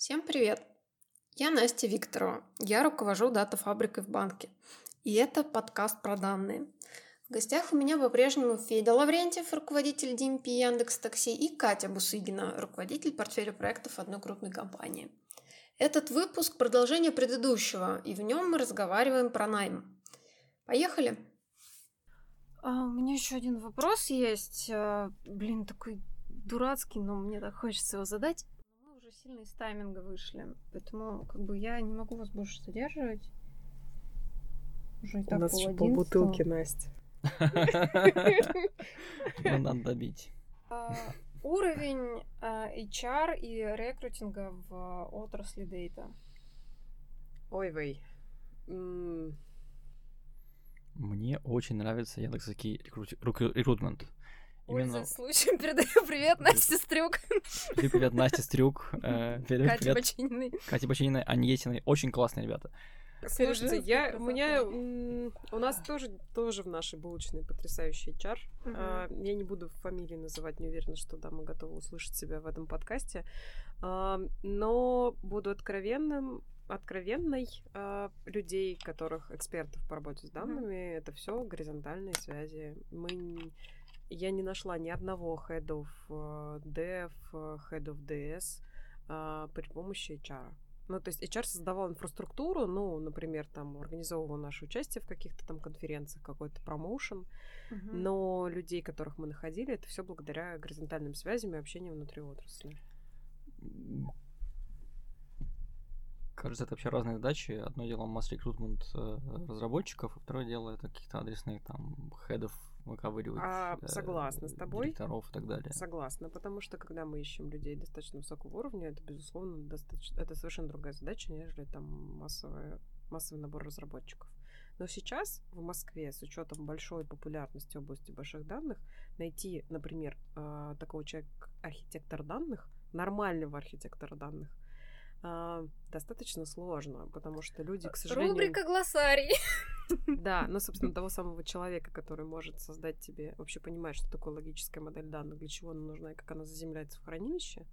Всем привет! Я Настя Викторова. Я руковожу дата-фабрикой в банке. И это подкаст про данные. В гостях у меня по-прежнему Федя Лаврентьев, руководитель DMP Яндекс Такси, и Катя Бусыгина, руководитель портфеля проектов одной крупной компании. Этот выпуск – продолжение предыдущего, и в нем мы разговариваем про найм. Поехали! А, у меня еще один вопрос есть. А, блин, такой дурацкий, но мне так хочется его задать. Сильно из тайминга вышли, поэтому как бы я не могу вас больше задерживать. Уже и так У нас еще полбутылки, Настя. Ну, надо добить. А, уровень HR и рекрутинга в отрасли дейта. Ой, вей. Мне очень нравится Яндекс.Таки рекрутмент. Именно... случаем передаю привет Насте Стрюк. Привет, Настя Стрюк. Э, Катя Бочининой. Катя Бочининой, Аньетиной. Очень классные ребята. Слушайте, я, у меня, у нас тоже, тоже в нашей булочной потрясающий чар. А, я не буду фамилии называть, не уверена, что да, мы готовы услышать себя в этом подкасте. А, но буду откровенным, откровенной а, людей, которых экспертов по работе с данными, uh-huh. это все горизонтальные связи. Мы я не нашла ни одного head of э, dev, head of DS а, при помощи HR. Ну, то есть HR создавал инфраструктуру, ну, например, там, организовывал наше участие в каких-то там конференциях, какой-то промоушен, uh-huh. но людей, которых мы находили, это все благодаря горизонтальным связям и общению внутри отрасли. Кажется, это вообще разные задачи. Одно дело масс рекрутмент э, разработчиков, а второе дело это каких-то адресных там хедов выковыривать. А, э, согласна с тобой. Директоров и так далее. Согласна, потому что когда мы ищем людей достаточно высокого уровня, это, безусловно, достаточно, это совершенно другая задача, нежели там массовая, массовый набор разработчиков. Но сейчас в Москве, с учетом большой популярности области больших данных, найти, например, э, такого человека, архитектор данных, нормального архитектора данных, а, достаточно сложно, потому что люди, к сожалению... Рубрика глоссарий. Да, но, собственно, того самого человека, который может создать тебе, вообще понимает, что такое логическая модель данных, для чего она нужна и как она заземляется в хранилище,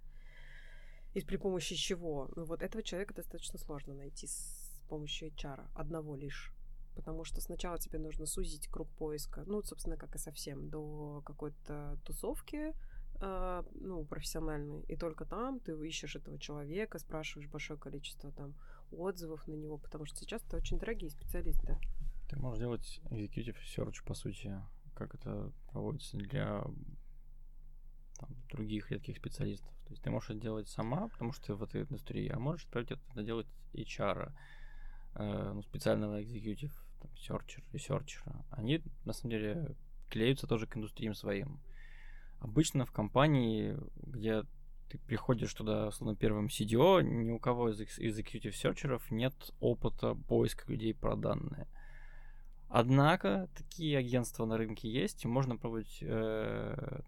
и при помощи чего. Ну, вот этого человека достаточно сложно найти с помощью HR, одного лишь. Потому что сначала тебе нужно сузить круг поиска, ну, собственно, как и совсем, до какой-то тусовки, э, ну, профессиональный, и только там ты ищешь этого человека, спрашиваешь большое количество там отзывов на него, потому что сейчас это очень дорогие специалисты. Ты можешь делать executive search, по сути, как это проводится для там, других редких специалистов. То есть ты можешь это делать сама, потому что ты в этой индустрии, а можешь отправить это делать HR, э, ну, специального executive, там, searcher, researcher. Они, на самом деле, клеются тоже к индустриям своим. Обычно в компании, где ты приходишь туда, словно первым CDO, ни у кого из executive searcherов нет опыта поиска людей про данные. Однако такие агентства на рынке есть, и можно пробовать э,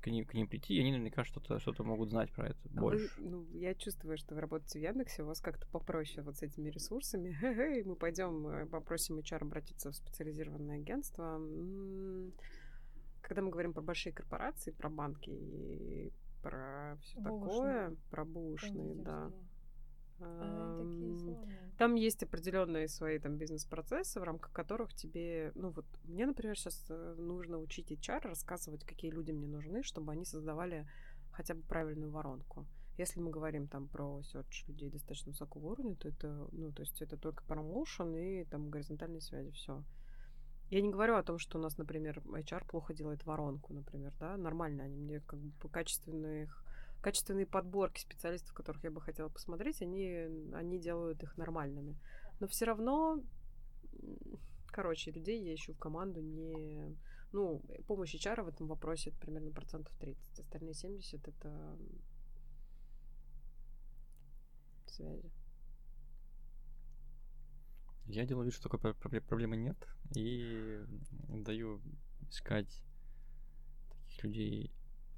к, ним, к ним прийти, и они наверняка что-то что могут знать про это а больше. Вы, ну, я чувствую, что вы работаете в Яндексе, у вас как-то попроще вот с этими ресурсами. Мы пойдем, э, попросим HR обратиться в специализированное агентство. Когда мы говорим про большие корпорации, про банки и про все такое, про булочные, да. А, там есть определенные свои там бизнес-процессы, в рамках которых тебе, ну вот, мне, например, сейчас э, нужно учить HR рассказывать, какие люди мне нужны, чтобы они создавали хотя бы правильную воронку. Если мы говорим там про search людей достаточно высокого уровня, то это, ну, то есть это только промоушен и там горизонтальные связи, все. Я не говорю о том, что у нас, например, HR плохо делает воронку, например, да, нормально они мне как бы качественных качественные подборки специалистов, которых я бы хотела посмотреть, они, они делают их нормальными. Но все равно, короче, людей я ищу в команду не... Ну, помощь HR в этом вопросе это примерно процентов 30. Остальные 70 это связи. Я делаю вид, что такой проблемы нет, и даю искать таких людей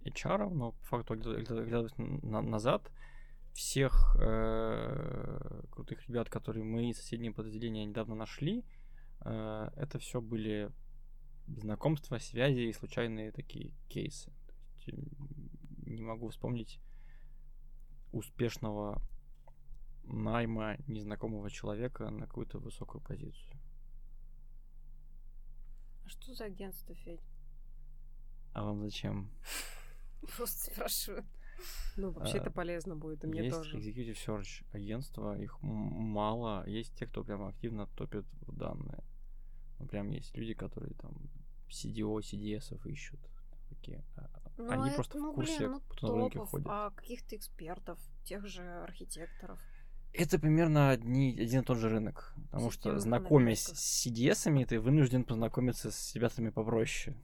HR, но по факту, глядываясь назад, всех э, крутых ребят, которые мы соседние подразделения недавно нашли, э, это все были знакомства, связи и случайные такие кейсы. Не могу вспомнить успешного найма незнакомого человека на какую-то высокую позицию. А что за агентство, Федь? А вам зачем? Просто спрашиваю. Ну, вообще это А, полезно будет, и мне есть тоже. Executive Search агентства, их мало. Есть те, кто прям активно топит в данные. Ну, прям есть люди, которые там CDO, CDS ищут. Такие. а, Ну, Они это- просто ну, в курсе, блин, ну, кто на рынке топов, ходит. А каких-то экспертов, тех же архитекторов. Это примерно одни, один и тот же рынок. Потому что, Системных знакомясь с CDS, ты вынужден познакомиться с ребятами попроще.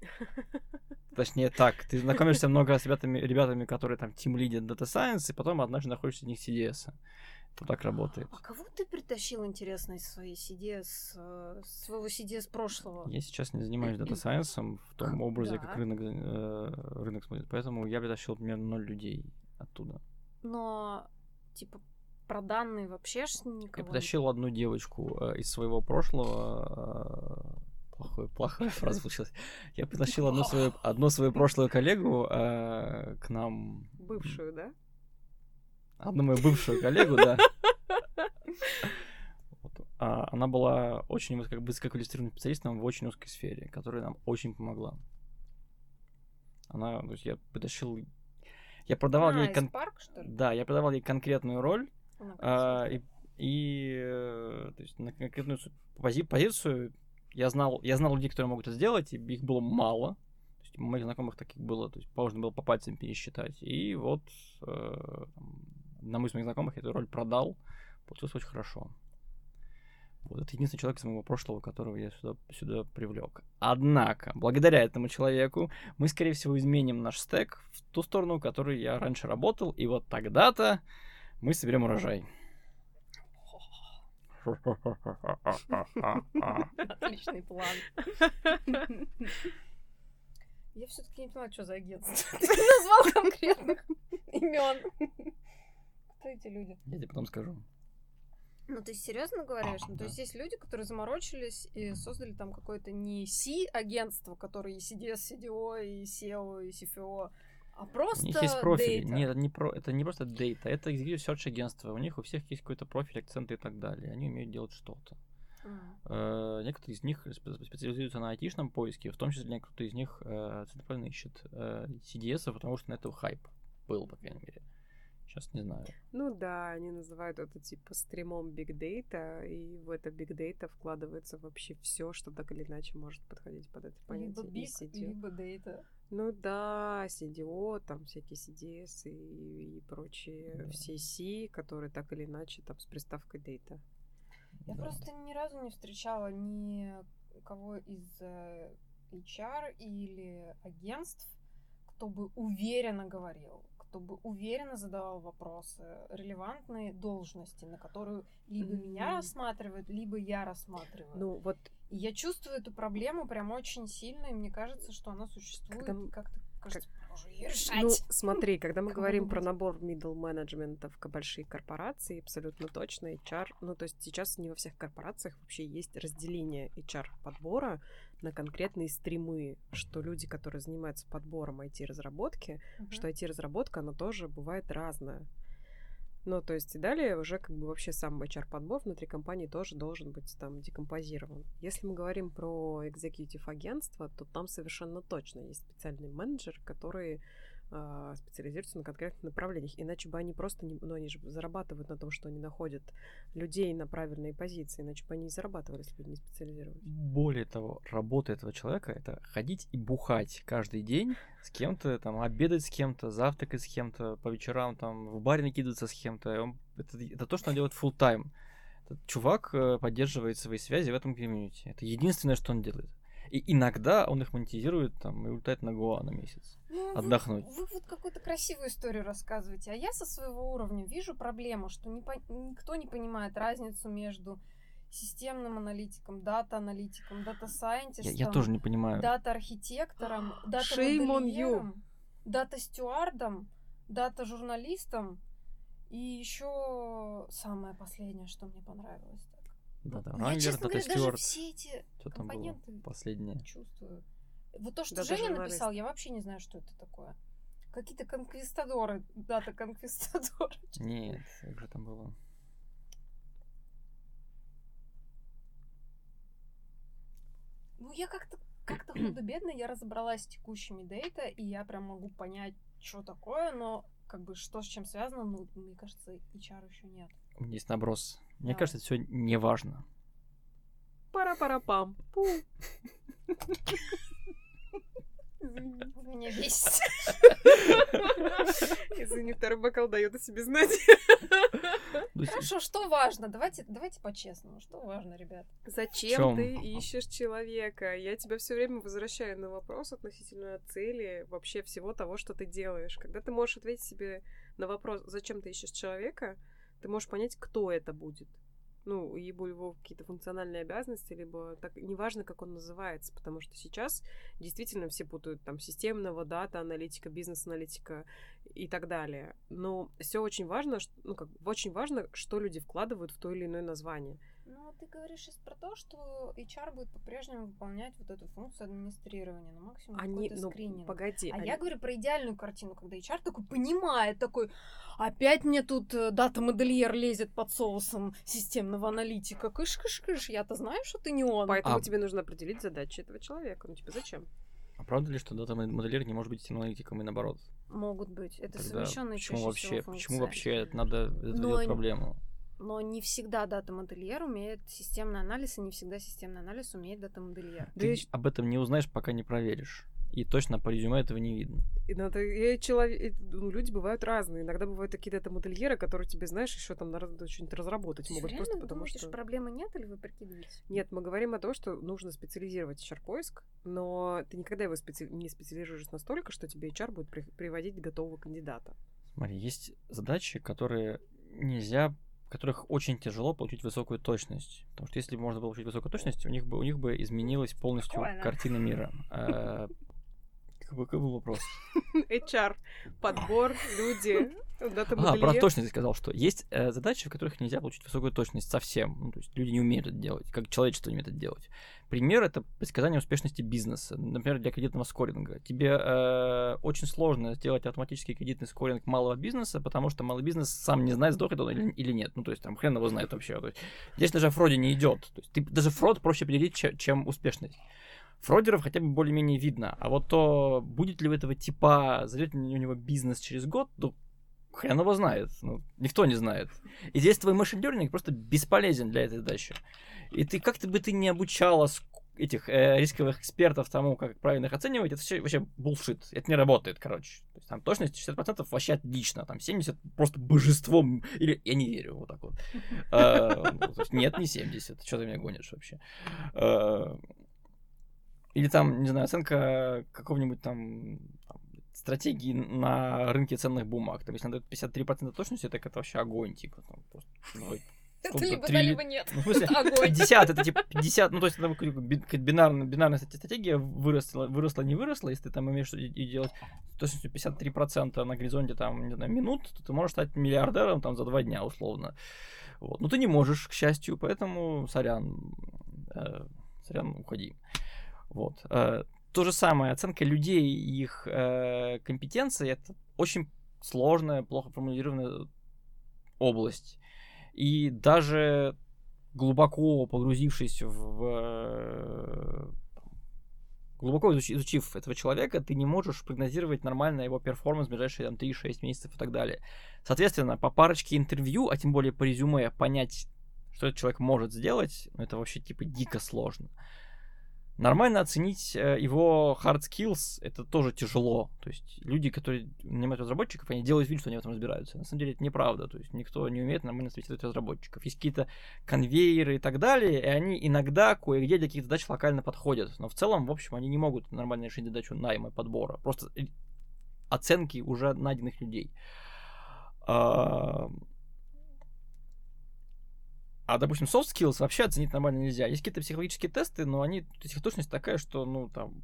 Точнее так, ты знакомишься много с ребятами, ребятами которые там тим лидят Data Science, и потом однажды находишься в них CDS. Вот так работает. А кого ты притащил, интересно, из своей CDS, э, своего CDS прошлого? Я сейчас не занимаюсь Data Science в том Х- образе, да. как рынок, э, рынок смотрит. Поэтому я притащил примерно ноль людей оттуда. Но, типа, про данные вообще ж Я никого не- притащил одну девочку э, из своего прошлого. э, Плохой, плохая фраза получилась. Я притащил одну свою, одну свою прошлую коллегу э, к нам. Бывшую, да? Одну мою бывшую коллегу, да. А, она была очень высоко- высококвалифицированным специалистом в очень узкой сфере, которая нам очень помогла. Она, то есть я притащил... Я продавал А, ей... кон- Парк, что ли? Да, я продавал ей конкретную роль, как а, смотрела. и, и э, то есть на конкретную пози- позицию я знал, я знал людей, которые могут это сделать, и их было мало. То есть моих знакомых таких было, то есть можно было по пальцам пересчитать. И вот э, одному из моих знакомых я эту роль продал, получилось очень хорошо. Вот это единственный человек из моего прошлого, которого я сюда, сюда привлек. Однако, благодаря этому человеку, мы, скорее всего, изменим наш стек в ту сторону, в которой я раньше работал, и вот тогда-то мы соберем урожай. Отличный план. Я все-таки не поняла, что за агентство. Ты не назвал конкретных имен. Кто эти люди? Я тебе потом скажу. Ну, ты серьезно говоришь? Ну, то Да. есть есть люди, которые заморочились и создали там какое-то не C-агентство, которое и CDS, CDO, и SEO, и CFO, а У просто них есть профили. data. Нет, это не, про, это не просто дейта, это executive search агентство. У них у всех есть какой-то профиль, акценты и так далее. Они умеют делать что-то. М. Э, Некоторые из них спе- специализируются на айтишном поиске, в том числе кто-то из них э, целенаправленно ищет э, CDS, потому что на это хайп был, по крайней мере. Сейчас не знаю. Ну да, они называют это типа стримом Big Data, и в это Big Data вкладывается вообще все, что так или иначе может подходить под это Либо понятие. Big, CDO. либо data. Ну да, CDO, там всякие CDS и, и прочие Да. все C, которые так или иначе там с приставкой Data. Я Да. просто ни разу не встречала ни кого из э, HR или агентств, кто бы уверенно говорил, кто бы уверенно задавал вопросы, релевантные должности, на которую либо меня Мгм. рассматривают, либо я рассматриваю. Ну вот И я чувствую эту проблему прям очень сильно, и мне кажется, что она существует. Как-то кажется, пора уже. Ну, смотри, когда мы говорим про набор middle менеджмента в большие корпорации, абсолютно точно HR, ну, то есть сейчас не во всех корпорациях вообще есть разделение HR-подбора на конкретные стримы, что люди, которые занимаются подбором IT-разработки, Мгм. что IT-разработка, она тоже бывает разная. Ну, то есть и далее уже как бы вообще сам HR-подбор внутри компании тоже должен быть там декомпозирован. Если мы говорим про экзекьютив агентство, то там совершенно точно есть специальный менеджер, который а, специализируются на конкретных направлениях. Иначе бы они просто не... Ну, они же зарабатывают на том, что они находят людей на правильные позиции. Иначе бы они не зарабатывали, если бы не специализировались. Более того, работа этого человека это ходить и бухать каждый день с кем-то, там, обедать с кем-то, завтракать с кем-то, по вечерам там в баре накидываться с кем-то. Он- Это, это то, что он делает full time. Чувак э, поддерживает свои связи в этом комьюнити. Это единственное, что он делает. И иногда он их монетизирует там и улетает на Гоа на месяц. Ну, вы- отдохнуть. Вы, вот какую-то красивую историю рассказываете, а я со своего уровня вижу проблему, что не пон- никто не понимает разницу между системным аналитиком, data-аналитиком, data scientist ом, Я, я тоже не понимаю. data-архитектором, data-модельером, data steward ом, data-журналистом и еще самое последнее, что мне понравилось. Так. Дата Я, Wrangler, честно Дата говоря, даже все эти Что там было? компоненты Последнее. чувствую. Вот то, что Дата Женя написал, я вообще не знаю, что это такое. какие-то конквистадоры, дата конквистадоры. Нет, как же там было? Ну, я как-то как-то худо-бедно я разобралась с текущими дейта, и я прям могу понять, что такое, но как бы что с чем связано, ну, мне кажется, HR еще нет. Есть наброс. Мне Давай. кажется, это все не важно. Пара-пара-пам. Пу. Меня бесите. Извини, второй бокал дает о себе знать. Есть, Хорошо, что важно? Давайте, давайте по-честному. Что важно, ребят? Зачем ты ищешь человека? Я тебя все время возвращаю на вопрос относительно цели вообще всего того, что ты делаешь. Когда ты можешь ответить себе на вопрос, зачем ты ищешь человека, ты можешь понять, кто это будет. Ну, ибо его какие-то функциональные обязанности, либо так неважно, как он называется, потому что сейчас действительно все путают там системного, дата, аналитика, бизнес-аналитика и так далее. Но все очень важно, ну, как, очень важно, что люди вкладывают в то или иное название. Ну, ты говоришь сейчас про то, что HR будет по-прежнему выполнять вот эту функцию администрирования, ну, максимум Они, какой-то ну, скрининг. погоди, А они- я говорю про идеальную картину, когда HR такой понимает, такой, опять мне тут э, дата-модельер лезет под соусом системного аналитика. Кыш-кыш-кыш, я-то знаю, что ты не он. Поэтому А- тебе нужно определить задачи этого человека. Ну, типа, зачем? а правда ли, что дата-моделер не может быть системным аналитиком и наоборот? Могут быть. Это Тогда совмещенные почему вообще, всего почему функции. вообще это надо это Но делать они- проблему? Но не всегда дата-модельер умеет системный анализ, и не всегда системный анализ умеет дата-модельер. Да Ты ещё- об этом не узнаешь, пока не проверишь. И точно по резюме этого не видно. И надо, и человек, ну, люди бывают разные. Иногда бывают такие дата-модельеры, которые тебе, знаешь, еще там надо что-нибудь разработать могут. Реально Просто потому думаете, что... что проблемы нет, или вы прикидываете? Нет, мы говорим о том, что нужно специализировать HR-поиск, но ты никогда его специ- не специализируешь настолько, что тебе HR будет при- приводить готового кандидата. Смотри, есть задачи, которые нельзя в которых очень тяжело получить высокую точность. Потому что если бы можно было получить высокую точность, у них бы, у них бы изменилась полностью Прикольно. картина мира. Э, Какой был вопрос? HR, подбор, люди, А, про точность сказал, что есть э, задачи, в которых нельзя получить высокую точность совсем. Ну, то есть люди не умеют это делать, как человечество не умеет это делать. Пример это предсказание успешности бизнеса. Например, для кредитного скоринга. Тебе э, очень сложно сделать автоматический кредитный скоринг малого бизнеса, потому что малый бизнес сам не знает, сдохнет он или, или нет. Ну, то есть там хрен его знает вообще. То есть, здесь даже о фроде не идет. То есть ты, даже фрод проще определить, че- чем успешность. Фродеров хотя бы более-менее видно. А вот то, будет ли у этого типа, зайдет ли у него бизнес через год, ну, хрен его знает. Ну, никто не знает. И здесь твой машин просто бесполезен для этой задачи. И ты как-то бы ты не обучала этих э, рисковых экспертов тому, как правильно их оценивать, это все вообще булшит. Это не работает, короче. То есть там точность 60% вообще отлично, там 70% просто божеством. Или я не верю, вот так вот. Э, ну, Нет, не 70. Что ты меня гонишь вообще? Э, Или там, не знаю, оценка какого-нибудь там, стратегии на рынке ценных бумаг. Там, если надо 53% точности, так это вообще огонь, типа. Там, просто, ну, Это либо три да, ли- либо нет. ну, в смысле, Это огонь. 50, это типа 50, ну, то есть, там какая-то би- какая-то бинарная, бинарная стратегия выросла, выросла, не выросла, если ты там умеешь и, и делать точностью 53% на горизонте, там, не знаю, минут, то ты можешь стать миллиардером, там, за два дня, условно. Вот. Но ты не можешь, к счастью, поэтому, сорян, э, сорян, уходи. Вот. Э, то же самое, оценка людей и их э, компетенции, это очень сложная, плохо формулированная область. И даже глубоко погрузившись в... э, глубоко изуч- изучив этого человека, ты не можешь прогнозировать нормально его перформанс в ближайшие там, 3-6 месяцев и так далее. Соответственно, по парочке интервью, а тем более по резюме, понять, что этот человек может сделать, ну, это вообще типа дико сложно. Нормально оценить э, его hard skills это тоже тяжело. То есть люди, которые нанимают разработчиков, они делают вид, что они в этом разбираются. На самом деле это неправда. То есть никто не умеет нормально встретить разработчиков. Есть какие-то конвейеры и так далее, и они иногда кое-где для каких-то задач локально подходят. Но в целом, в общем, они не могут нормально решить задачу найма, подбора. Просто э, оценки уже найденных людей. А, допустим, soft skills вообще оценить нормально нельзя. Есть какие-то психологические тесты, но они, то есть их точность такая, что, ну, там,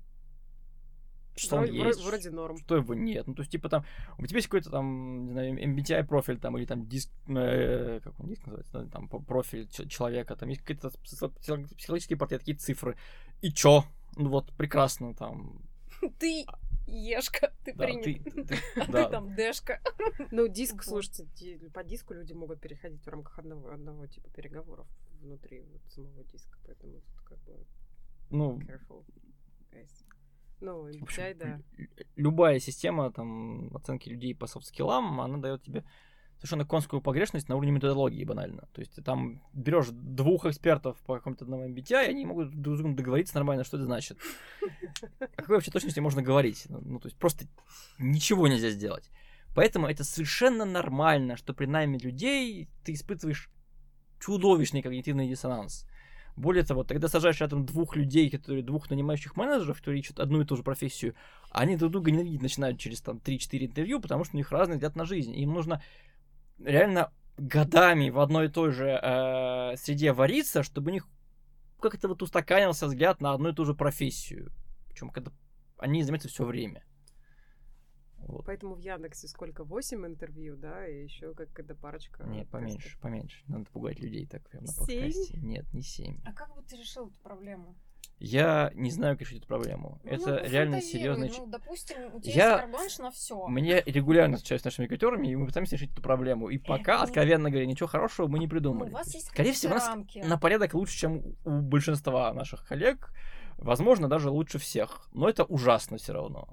что он Вроде, вроде- есть, вроде норм. что его нет. Ну, то есть, типа, там, у тебя есть какой-то там, не знаю, MBTI профиль, там, или там диск, э, как он, диск называется, там, профиль человека, там, есть какие-то психо- психо- психологические портреты, такие цифры. И чё? Ну, вот, прекрасно, там, Ты Ешка, ты Да, принят. ты- ты- А да. ты там Дэшка. Ну, диск, слушайте, по диску люди могут переходить в рамках одного, одного типа переговоров внутри вот самого диска, поэтому тут как бы Ну, careful, guys. Ну, в общем, MBTI, да. лю- любая система там оценки людей по софт-скиллам, она дает тебе совершенно конскую погрешность на уровне методологии банально. То есть ты там берешь двух экспертов по какому-то одному MBTI, и они могут друг с другом договориться нормально, что это значит. О какой вообще точности можно говорить? Ну, ну, то есть просто ничего нельзя сделать. Поэтому это совершенно нормально, что при найме людей ты испытываешь чудовищный когнитивный диссонанс. Более того, тогда сажаешь рядом двух людей, которые двух нанимающих менеджеров, которые ищут одну и ту же профессию, они друг друга ненавидеть начинают через там 3-4 интервью, потому что у них разный взгляд на жизнь. Им нужно реально годами в одной и той же э, среде вариться, чтобы у них как-то вот устаканился взгляд на одну и ту же профессию. Причем когда они заметят все время. Вот. Поэтому в Яндексе сколько? 8 интервью, да, и еще как когда парочка. Нет, тестов. поменьше, поменьше. Надо пугать людей так прям на Семь? подкасте. Нет, не 7. А как бы ты решил эту проблему? Я не знаю, как решить эту проблему. Ну, Это реально пофантазируй. серьезный... ч- Ну, допустим, у тебя Я- есть на все. Мне регулярно встречаюсь с нашими рекрутерами, и мы пытаемся решить эту проблему. И пока, ну- откровенно говоря, ничего хорошего мы не Ну, придумали. у вас есть, Скорее всего, у нас рамки. на порядок лучше, чем у большинства наших коллег. Возможно, даже лучше всех. Но это ужасно все равно.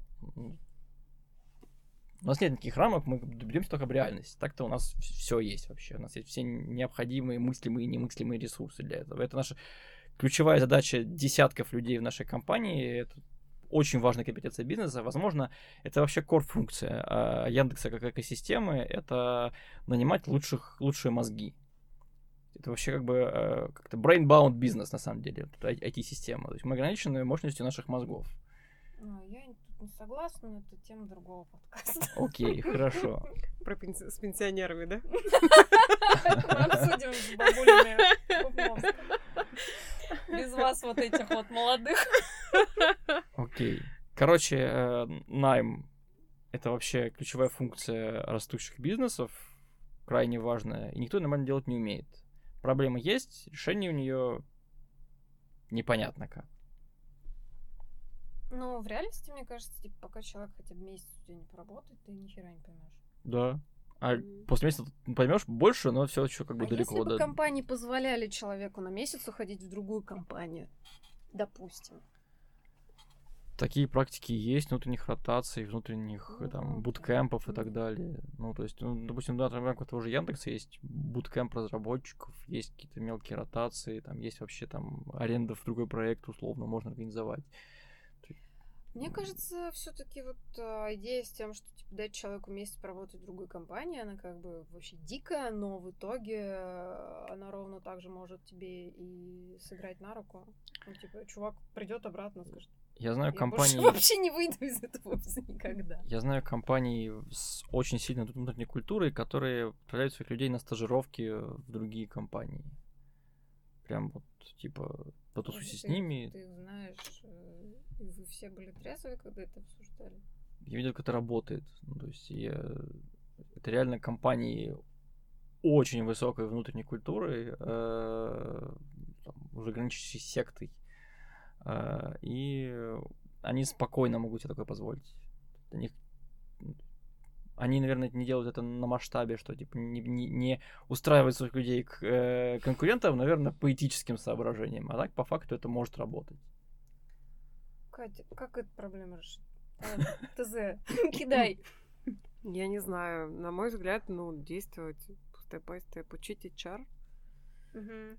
У нас нет никаких рамок, мы добьемся только в реальность. Так-то у нас все есть вообще. У нас есть все необходимые мыслимые и немыслимые ресурсы для этого. Это наша ключевая задача десятков людей в нашей компании. Это очень важная компетенция бизнеса. Возможно, это вообще core-функция а, Яндекса как экосистемы. Это нанимать лучших, лучшие мозги. Это вообще как бы э, как-то brain-bound бизнес, на самом деле, IT-система. То есть мы ограничены мощностью наших мозгов. Ну, я тут не согласна, но это тема другого подкаста. Окей, хорошо. Про пенси- с пенсионерами, да? Мы обсудим с бабулями. Без вас вот этих вот молодых. Окей. Короче, э, найм — это вообще ключевая функция растущих бизнесов, крайне важная, и никто нормально делать не умеет. Проблема есть, решение у нее непонятно как. Ну, в реальности, мне кажется, типа, пока человек хотя бы месяц у тебя не поработает, ты ни хера не поймешь. Да. А после месяца поймешь больше, но все еще как бы а далеко если бы до... компании позволяли человеку на месяц уходить в другую компанию, допустим, Такие практики есть, внутренних ротаций, внутренних Ну да, там да. буткемпов и так далее. Ну, то есть, ну, допустим, да, там рамках того же Яндекса есть буткемп разработчиков, есть какие-то мелкие ротации, там есть вообще там аренда в другой проект условно можно организовать. Мне кажется, все-таки вот а, идея с тем, что типа, дать человеку месяц поработать в другой компании, она как бы вообще дикая, но в итоге э, она ровно так же может тебе и сыграть на руку. Ну, типа, чувак придет обратно, скажет, Я знаю я компании... больше вообще не выйду из этого офиса никогда. Я знаю компании с очень сильной внутренней культурой, которые отправляют своих людей на стажировки в другие компании. Прям вот, типа, потусуйся с ними. Ты знаешь, э, вы все были трезвые, когда это обсуждали? Я видел, как это работает. Ну, то есть я... это реально компании очень высокой внутренней культуры, э, там, уже граничащей сектой. Э, и они спокойно могут себе такое позволить. Для они, наверное, не делают это на масштабе, что типа не, не, не устраивают своих людей к э, конкурентам, наверное, по этическим соображениям. А так, по факту, это может работать. Катя, как эту проблему решить? ТЗ, кидай. Я не знаю. На мой взгляд, ну, действовать степ-бай-степ, учить HR.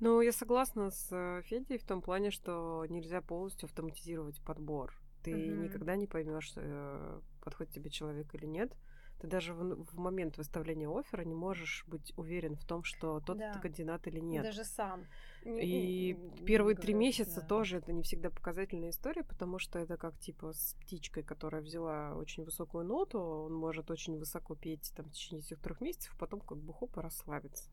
Ну, я согласна с э, Федей в том плане, что нельзя полностью автоматизировать подбор. Ты никогда не поймешь, подходит тебе человек или нет. Ты даже в, в момент выставления оффера не можешь быть уверен в том, что тот Да. кандидат или нет. Даже сам. И не- первые не три месяца да. тоже это не всегда показательная история, потому что это как типа с птичкой, которая взяла очень высокую ноту, он может очень высоко петь там в течение этих трех месяцев, потом как бы хоп и расслабиться.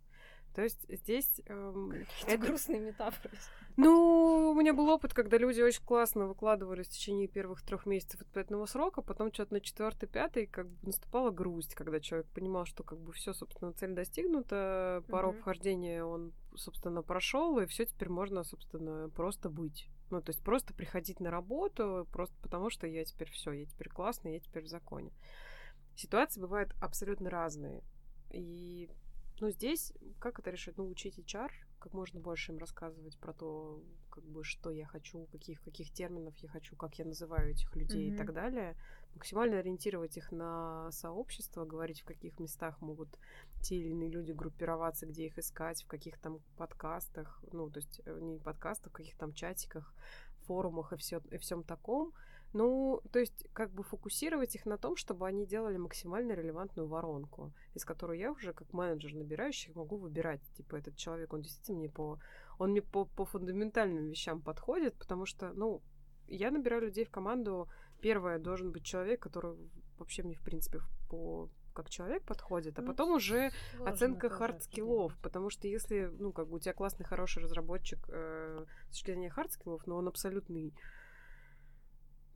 То есть здесь эм, Это грустные метафоры. ну, у меня был опыт, когда люди очень классно выкладывались в течение первых трех месяцев ответного срока, потом что-то на четвертый, пятый как бы наступала грусть, когда человек понимал, что как бы все, собственно, цель достигнута, порог Мгм. вхождения он, собственно, прошел, и все теперь можно, собственно, просто быть. Ну, то есть просто приходить на работу, просто потому что я теперь все, я теперь классный, я теперь в законе. Ситуации бывают абсолютно разные. И, ну, здесь, как это решить? Ну, учить HR, как можно больше им рассказывать про то, как бы, что я хочу, каких, каких терминов я хочу, как я называю этих людей mm-hmm. и так далее. Максимально ориентировать их на сообщество, говорить, в каких местах могут те или иные люди группироваться, где их искать, в каких там подкастах, ну, то есть э, не подкастах, в каких там чатиках, форумах и, все, и всем таком. Ну, то есть, как бы фокусировать их на том, чтобы они делали максимально релевантную воронку, из которой я уже, как менеджер набирающих, могу выбирать, типа, этот человек, он действительно мне по... Он мне по, по фундаментальным вещам подходит, потому что, ну, я набираю людей в команду. Первое, должен быть человек, который вообще мне, в принципе, по как человек подходит, а ну, потом уже оценка хард-скиллов, потому что если, ну, как бы у тебя классный, хороший разработчик э, с точки зрения хард-скиллов, но он абсолютный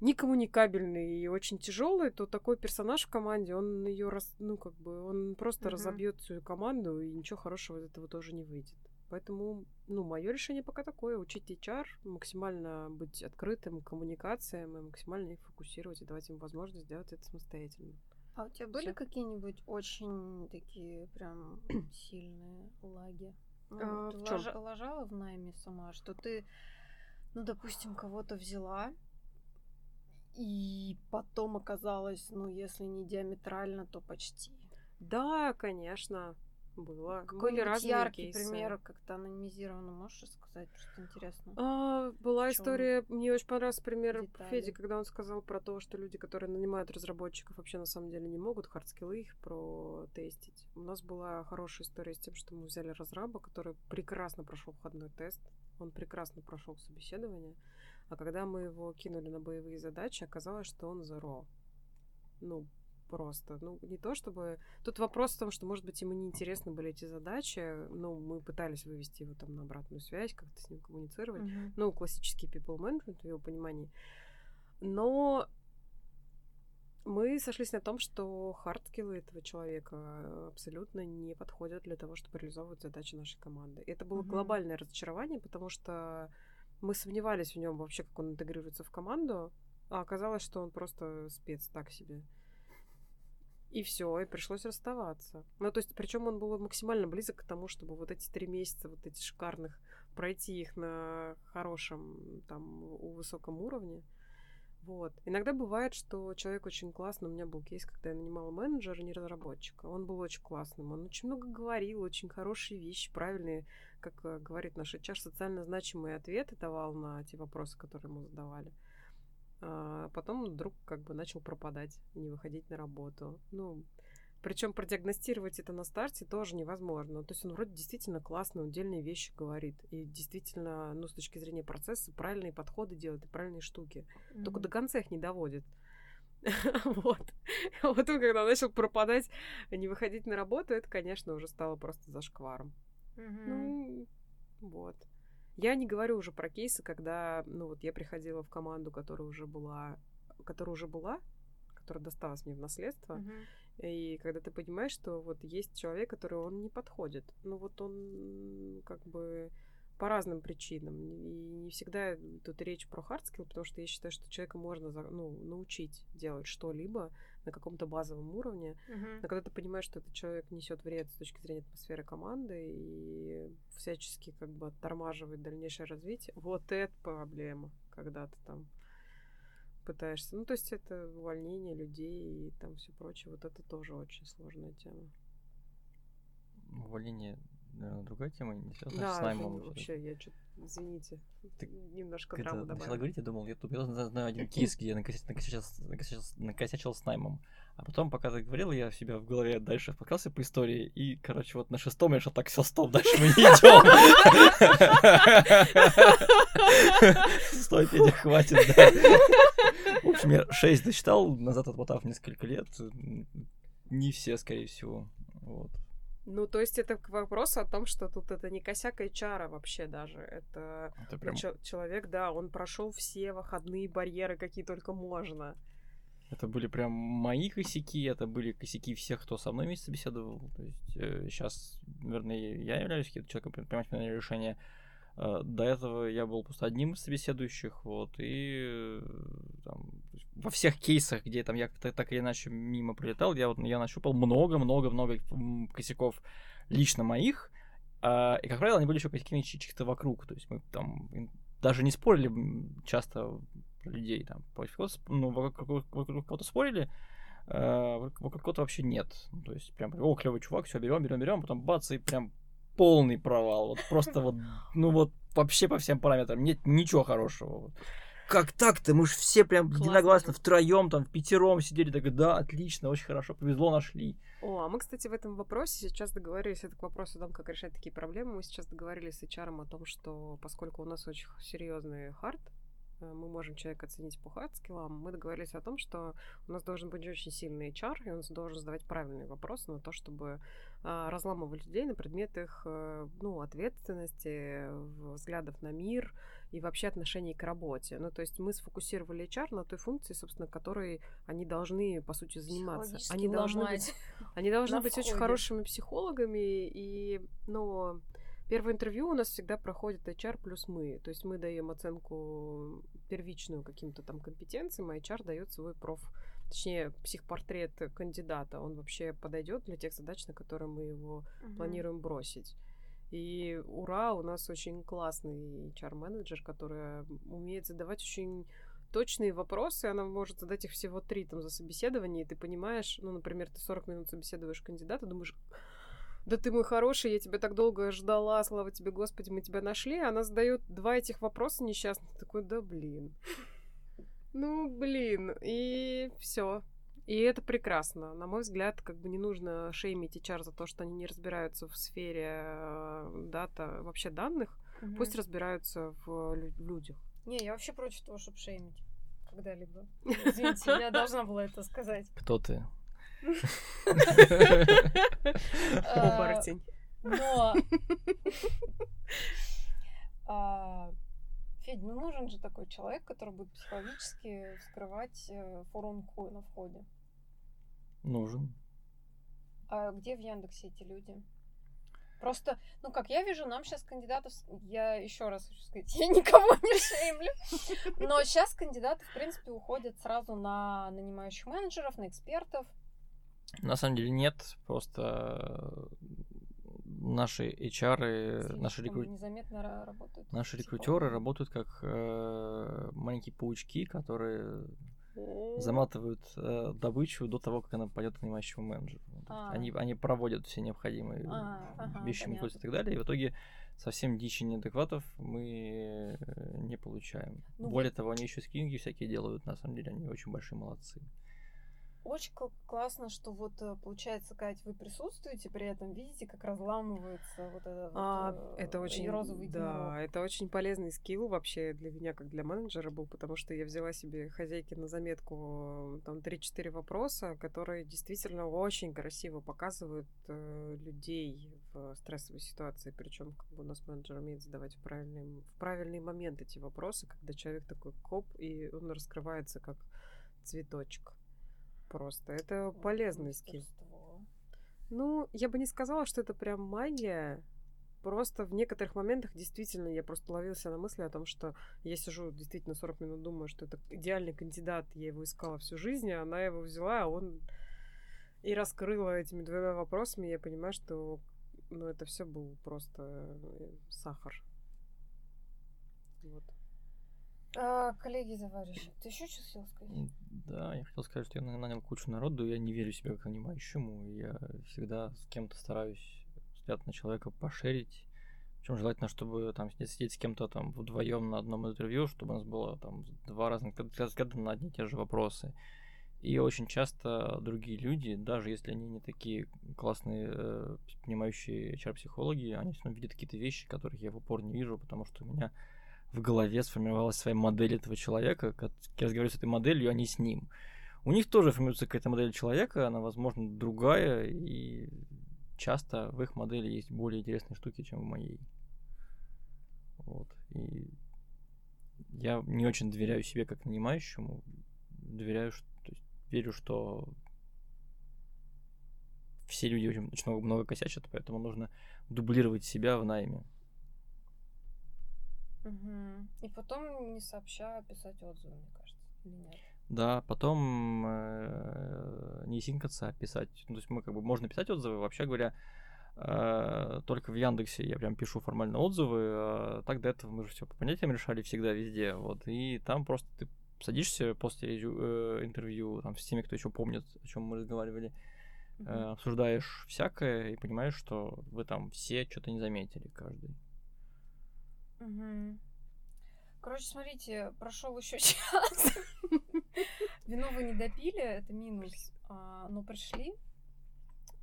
некоммуникабельный и очень тяжелый, то такой персонаж в команде, он ее раз, ну как бы, он просто mm-hmm. разобьет всю команду и ничего хорошего из этого тоже не выйдет. Поэтому, ну, мое решение пока такое: учить HR, максимально быть открытым к коммуникациям и максимально их фокусировать и давать им возможность сделать это самостоятельно. А у тебя были какие-нибудь очень такие прям сильные лаги? Ну, а, ты в лож... ложала в найме сама, что ты, ну, допустим, кого-то взяла, и потом оказалось, ну, если не диаметрально, то почти. Да, конечно. Было. Были разные яркий кейсы. пример, как-то анонимизированно можешь рассказать, что интересно? А, была история, мне очень понравился пример детали. Феди, когда он сказал про то, что люди, которые нанимают разработчиков, вообще на самом деле не могут хардскиллы их протестить. У нас была хорошая история с тем, что мы взяли разраба, который прекрасно прошел входной тест, он прекрасно прошел собеседование, а когда мы его кинули на боевые задачи, оказалось, что он зеро. Ну, просто. Ну, не то чтобы... Тут вопрос в том, что, может быть, ему неинтересны были эти задачи. Ну, мы пытались вывести его там на обратную связь, как-то с ним коммуницировать. Mm-hmm. Ну, классический people management в его понимании. Но мы сошлись на том, что хардскиллы этого человека абсолютно не подходят для того, чтобы реализовывать задачи нашей команды. И это было mm-hmm. глобальное разочарование, потому что мы сомневались в нем вообще, как он интегрируется в команду, а оказалось, что он просто спец так себе. И все, и пришлось расставаться. Ну, то есть, причем он был максимально близок к тому, чтобы вот эти три месяца, вот эти шикарных, пройти их на хорошем, там, у высоком уровне. Вот. Иногда бывает, что человек очень классный. У меня был кейс, когда я нанимала менеджера, не разработчика. Он был очень классным. Он очень много говорил, очень хорошие вещи, правильные, как э, говорит наш HR, социально значимые ответы давал на те вопросы, которые ему задавали а потом вдруг как бы начал пропадать, не выходить на работу. Ну, причем продиагностировать это на старте тоже невозможно. То есть он вроде действительно классные, удельные вещи говорит. И действительно, ну, с точки зрения процесса, правильные подходы делает и правильные штуки. Mm-hmm. Только до конца их не доводит. вот. А потом, когда начал пропадать, не выходить на работу, это, конечно, уже стало просто зашкваром. Ну, вот. Я не говорю уже про кейсы, когда, ну вот я приходила в команду, которая уже была, которая уже была, которая досталась мне в наследство, uh-huh. и когда ты понимаешь, что вот есть человек, который он не подходит, ну вот он как бы по разным причинам. И не всегда тут речь про хардскилл, потому что я считаю, что человека можно ну, научить делать что-либо на каком-то базовом уровне. Uh-huh. Но когда ты понимаешь, что этот человек несет вред с точки зрения атмосферы команды и всячески как бы оттормаживает дальнейшее развитие, вот это проблема, когда ты там пытаешься. Ну, то есть это увольнение людей и там все прочее. Вот это тоже очень сложная тема. Увольнение наверное, другая тема, не связана да, с наймом. вообще, я что извините, Ты немножко драму добавил. Начала говорить, я думал, я, тут, я знаю один кейс, где я накосячил, накосячил, накосячил, накосячил с наймом. А потом, пока ты говорил, я себя в голове дальше впускался по истории, и, короче, вот на шестом я решил, так, все, стоп, дальше мы не идем. Стой, Федя, хватит, да. В общем, я шесть досчитал, назад отмотав несколько лет. Не все, скорее всего. Вот. Ну, то есть это к вопросу о том, что тут это не косяк HR вообще даже. Это, это прям... человек, да, он прошел все выходные барьеры, какие только можно. Это были прям мои косяки, это были косяки всех, кто со мной вместе беседовал. То есть э, сейчас, наверное, я являюсь каким-то человеком, принимать решение. Э, до этого я был просто одним из собеседующих, вот, и там, во всех кейсах, где там я так, или иначе мимо прилетал, я вот я нащупал много-много-много косяков лично моих, а, и, как правило, они были еще косяки чьих-то вокруг, то есть мы там даже не спорили часто людей, там, ну, вокруг, кого-то спорили, э, вокруг кого-то вообще нет. То есть прям, о, клевый чувак, все, берем, берем, берем, потом бац, и прям полный провал. Вот просто вот, ну вот вообще по всем параметрам. Нет ничего хорошего. Как так-то? Мы же все прям Классно. единогласно втроем, там, в пятером сидели, так да, отлично, очень хорошо, повезло, нашли. О, а мы, кстати, в этом вопросе сейчас договорились, это к вопросу о том, как решать такие проблемы, мы сейчас договорились с HR о том, что поскольку у нас очень серьезный хард, Э, мы можем человека оценить по хард-скиллам, мы договорились о том, что у нас должен быть очень сильный HR, и он должен задавать правильные вопросы на то, чтобы а, разламывать людей на предмет их э, ну, ответственности, взглядов на мир и вообще отношений к работе. Ну, то есть мы сфокусировали HR на той функции, собственно, которой они должны, по сути, заниматься. Они должны быть, они должны быть очень хорошими психологами, и, ну, Первое интервью у нас всегда проходит HR плюс мы. То есть мы даем оценку первичную каким-то там компетенциям, а HR дает свой проф, точнее, психпортрет кандидата. Он вообще подойдет для тех задач, на которые мы его угу. планируем бросить. И ура, у нас очень классный HR-менеджер, который умеет задавать очень точные вопросы, она может задать их всего три там за собеседование, и ты понимаешь, ну, например, ты 40 минут собеседуешь кандидата, думаешь, да ты мой хороший, я тебя так долго ждала, слава тебе, Господи, мы тебя нашли. Она задает два этих вопроса несчастных. Такой, да блин. Ну, блин. И все. И это прекрасно. На мой взгляд, как бы не нужно шеймить HR за то, что они не разбираются в сфере э, дата, вообще данных. Угу. Пусть разбираются в людях. Не, я вообще против того, чтобы шеймить когда-либо. Извините, я должна была это сказать. Кто ты? Оборотень. Но... Федь, ну нужен же такой человек, который будет психологически вскрывать э, форумку на входе. Нужен. А где в Яндексе эти люди? Просто, ну, как я вижу, нам сейчас кандидатов, я еще раз хочу сказать, я никого не шеймлю, но сейчас кандидаты, в принципе, уходят сразу на нанимающих менеджеров, на экспертов, на самом деле нет, просто наши HR, наши, рекру... наши рекрутеры работают как э, маленькие паучки, которые заматывают э, добычу до того, как она пойдет к нанимающему менеджеру. А. Они, они проводят все необходимые а, ага, вещи, и так далее. И в итоге совсем дичи неадекватов мы не получаем. Ну, Более того, они еще скрининги всякие делают, на самом деле, они очень большие молодцы. Очень классно, что вот э, получается, Кать, вы присутствуете, при этом видите, как разламывается вот это а, вот, это очень, розовый Да, это очень полезный скилл вообще для меня, как для менеджера был, потому что я взяла себе хозяйки на заметку там 3-4 вопроса, которые действительно очень красиво показывают э, людей в стрессовой ситуации, причем как бы у нас менеджер умеет задавать в правильный, в правильный момент эти вопросы, когда человек такой коп, и он раскрывается как цветочек просто. Это полезный скилл. Ну, я бы не сказала, что это прям магия. Просто в некоторых моментах действительно я просто ловился на мысли о том, что я сижу действительно 40 минут, думаю, что это идеальный кандидат, я его искала всю жизнь, а она его взяла, а он и раскрыла этими двумя вопросами, я понимаю, что ну, это все был просто э, сахар. Вот. А, коллеги, товарищи, ты еще что хотел сказать? Да, я хотел сказать, что я нанял кучу народу, я не верю себе как нанимающему, я всегда с кем-то стараюсь взгляд на человека пошерить. Причем желательно, чтобы там сидеть с кем-то там вдвоем на одном интервью, чтобы у нас было там два разных взгляда на одни и те же вопросы. И очень часто другие люди, даже если они не такие классные, э, понимающие HR-психологи, они все равно видят какие-то вещи, которых я в упор не вижу, потому что у меня в голове сформировалась своя модель этого человека, как я разговариваю с этой моделью, а не с ним. У них тоже формируется какая-то модель человека, она, возможно, другая, и часто в их модели есть более интересные штуки, чем в моей. Вот. И я не очень доверяю себе как нанимающему, доверяю, что, верю, что все люди очень, очень много, много косячат, поэтому нужно дублировать себя в найме. Мгм. И потом, не сообща, писать отзывы, мне кажется, или нет? Да, потом э, не синкаться, а писать. Ну, то есть мы как бы можно писать отзывы, вообще говоря, э, только в Яндексе я прям пишу формально отзывы, а так до этого мы же все по понятиям решали всегда везде, вот, и там просто ты садишься после э, интервью там с теми, кто еще помнит, о чем мы разговаривали, э, обсуждаешь всякое и понимаешь, что вы там все что-то не заметили каждый. Мгм. Короче, смотрите, прошел еще час. Вино вы не допили, это минус. А, но пришли.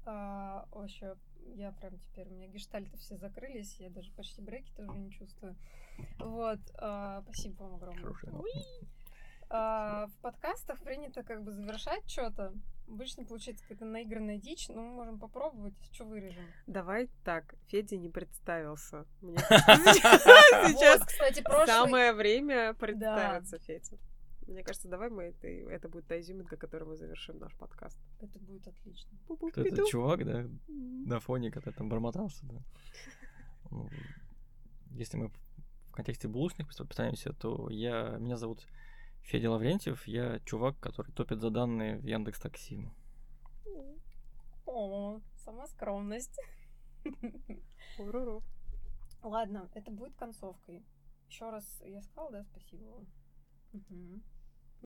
А, вообще, я прям теперь, у меня гештальты все закрылись, я даже почти бреки тоже не чувствую. Вот, а, спасибо вам огромное. Хорошая. А, в подкастах принято как бы завершать что-то. Обычно получается какая-то наигранная дичь, но мы можем попробовать, что вырежем. Давай так, Федя не представился. Мне кажется, сейчас кстати, самое время представиться, Федя. Мне кажется, давай мы это, это будет та изюминка, которой мы завершим наш подкаст. Это будет отлично. Кто это чувак, да, на фоне, когда там бормотался, да. Если мы в контексте булочных представляемся, то я, меня зовут Федя Лаврентьев, я чувак, который топит за данные в Яндекс Такси. О, сама скромность. Уруру. Ладно, это будет концовкой. Еще раз я сказала, да, спасибо вам. Мгм.